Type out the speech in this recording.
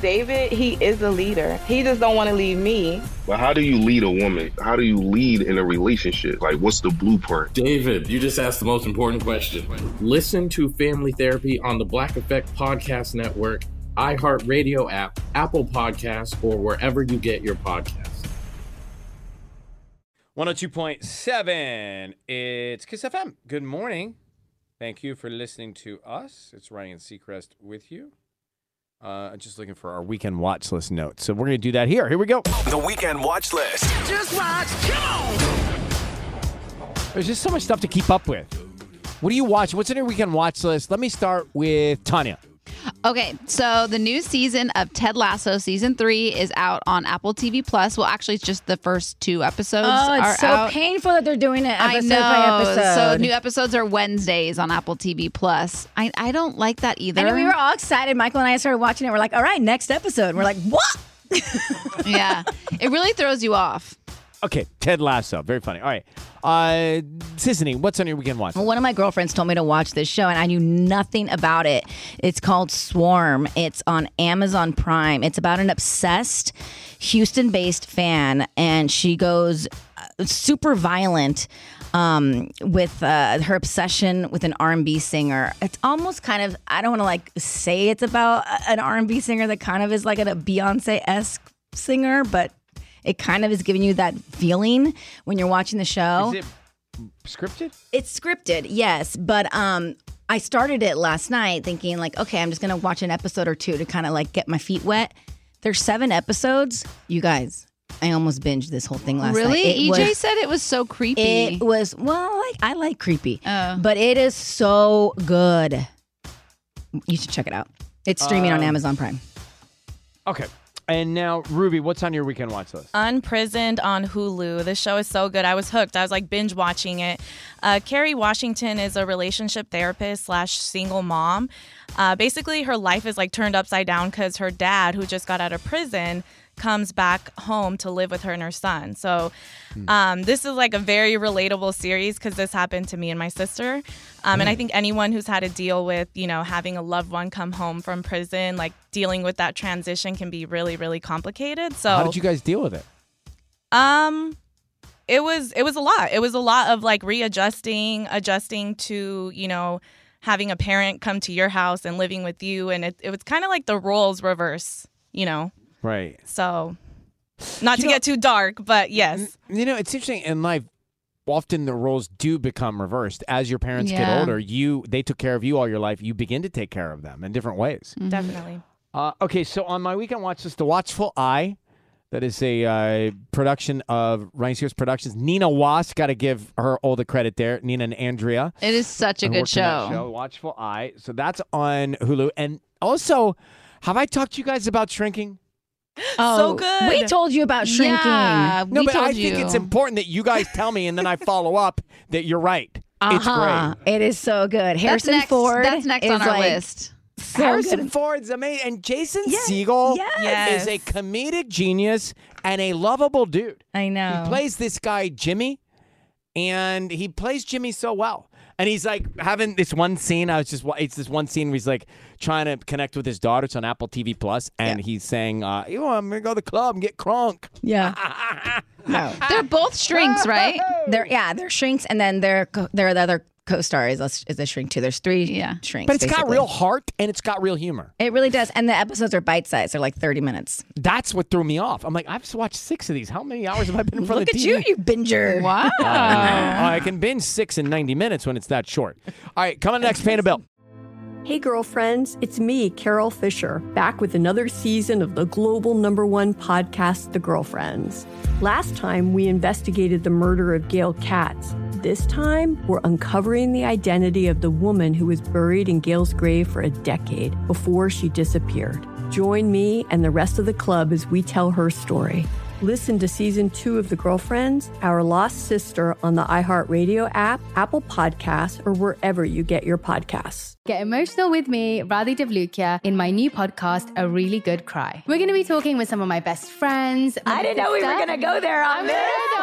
David, he is a leader. He just don't want to leave me. But how do you lead a woman? How do you lead in a relationship? Like, what's the blueprint? David, you just asked the most important question. Listen to Family Therapy on the Black Effect Podcast Network, iHeartRadio app, Apple Podcasts, or wherever you get your podcasts. 102.7. It's Kiss FM. Good morning. Thank you for listening to us. It's Ryan Seacrest with you. Uh, just looking for our weekend watch list notes. So we're going to do that here. Here we go. The Weekend Watch List. Just watch. There's just so much stuff to keep up with. What do you watch? What's in your weekend watch list? Let me start with Tanya. Okay, so the new season of Ted Lasso, season three, is out on Apple TV Plus. Well, actually, it's just the first two episodes Oh, are it's so out. painful that they're doing it I episode know. by episode. So new episodes are Wednesdays on Apple TV Plus. I, I don't like that either. and we were all excited. Michael and I started watching it. We're like, all right, next episode. We're like, what? yeah, it really throws you off. Okay, Ted Lasso. Very funny. All right. Uh, Sisanie, what's on your weekend watch? Well, one of my girlfriends told me to watch this show, and I knew nothing about it. It's called Swarm. It's on Amazon Prime. It's about an obsessed Houston-based fan, and she goes uh, super violent um, with uh, her obsession with an R&B singer. It's almost kind of I don't want to like say it's about an R&B singer that kind of is like a Beyonce esque singer, but it kind of is giving you that feeling when you're watching the show. Is it scripted? It's scripted, yes, but um I started it last night thinking like, okay, I'm just going to watch an episode or two to kind of like get my feet wet. There's 7 episodes. You guys, I almost binged this whole thing last really? night. It EJ was- said it was so creepy. It was well, like I like creepy. Oh. But it is so good. You should check it out. It's streaming on Um, Amazon Prime. Okay. And now, Ruby, what's on your weekend watch list? Unprisoned on Hulu. This show is so good. I was hooked. I was like binge watching it. Uh, Kerry Washington is a relationship therapist slash single mom. Uh, basically, her life is like turned upside down because her dad, who just got out of prison, comes back home to live with her and her son. So, um, this is like a very relatable series because this happened to me and my sister. Um, and I think anyone who's had to deal with, you know, having a loved one come home from prison, like dealing with that transition can be really, really complicated. So, How did you guys deal with it? um, it was it was a lot. It was a lot of like readjusting, adjusting to you know having a parent come to your house and living with you, and it it was kind of like the roles reverse, you know. Right. So, not You to know- get too dark, but yes, You know, it's interesting in life. Often the roles do become reversed as your parents get older. You they took care of you all your life. You begin to take care of them in different ways. definitely. Uh, okay, so on my weekend watch list, The Watchful Eye. That is a uh, production of Ryan Sears Productions. Nina Wass, got to give her all the credit there. Nina and Andrea. It is such a good worked on show. Watchful Eye. So that's on Hulu. And also, have I talked to you guys about shrinking? So good. We told you about shrinking. Yeah, No, we but told I you. think it's important that you guys tell me and then I follow up that you're right. It's Uh-huh. great. It is so good. Harrison next- Ford. that's next is on our like list. So Harrison good. Ford's amazing. And Jason Yes, Segel yes. is a comedic genius and a lovable dude. I know. He plays this guy, Jimmy, and he plays Jimmy so well. And he's like having this one scene. I was just it's this one scene where he's like trying to connect with his daughter. It's on Apple TV Plus, and he's saying, uh, "You want me to go to the club and get crunk?" Yeah. no. They're both shrinks, right? They're yeah, they're shrinks, and then they're they're the other co-star is a, is a shrink too. There's three Yeah. shrinks. But it's got real heart and it's got real humor. It really does, and the episodes are bite sized. They're like 30 minutes. That's what threw me off. I'm like, I've watched six of these. How many hours have I been in front Look of at the you, TV? you binger. Wow. Oh, I can binge six in 90 minutes when it's that short. All right, coming next, Paint a Bill. Hey, girlfriends, it's me, Carol Fisher, back with another season of the global number one podcast, The Girlfriends. Last time, we investigated the murder of Gail Katz. This time, we're uncovering the identity of the woman who was buried in Gail's grave for a decade before she disappeared. Join me and the rest of the club as we tell her story. Listen to season two of The Girlfriends, Our Lost Sister on the iHeartRadio app, Apple Podcasts, or wherever you get your podcasts. Get emotional with me, Radhi Devlukia, in my new podcast, A Really Good Cry. We're going to be talking with some of my best friends. I didn't know we were gonna go there on I'm this.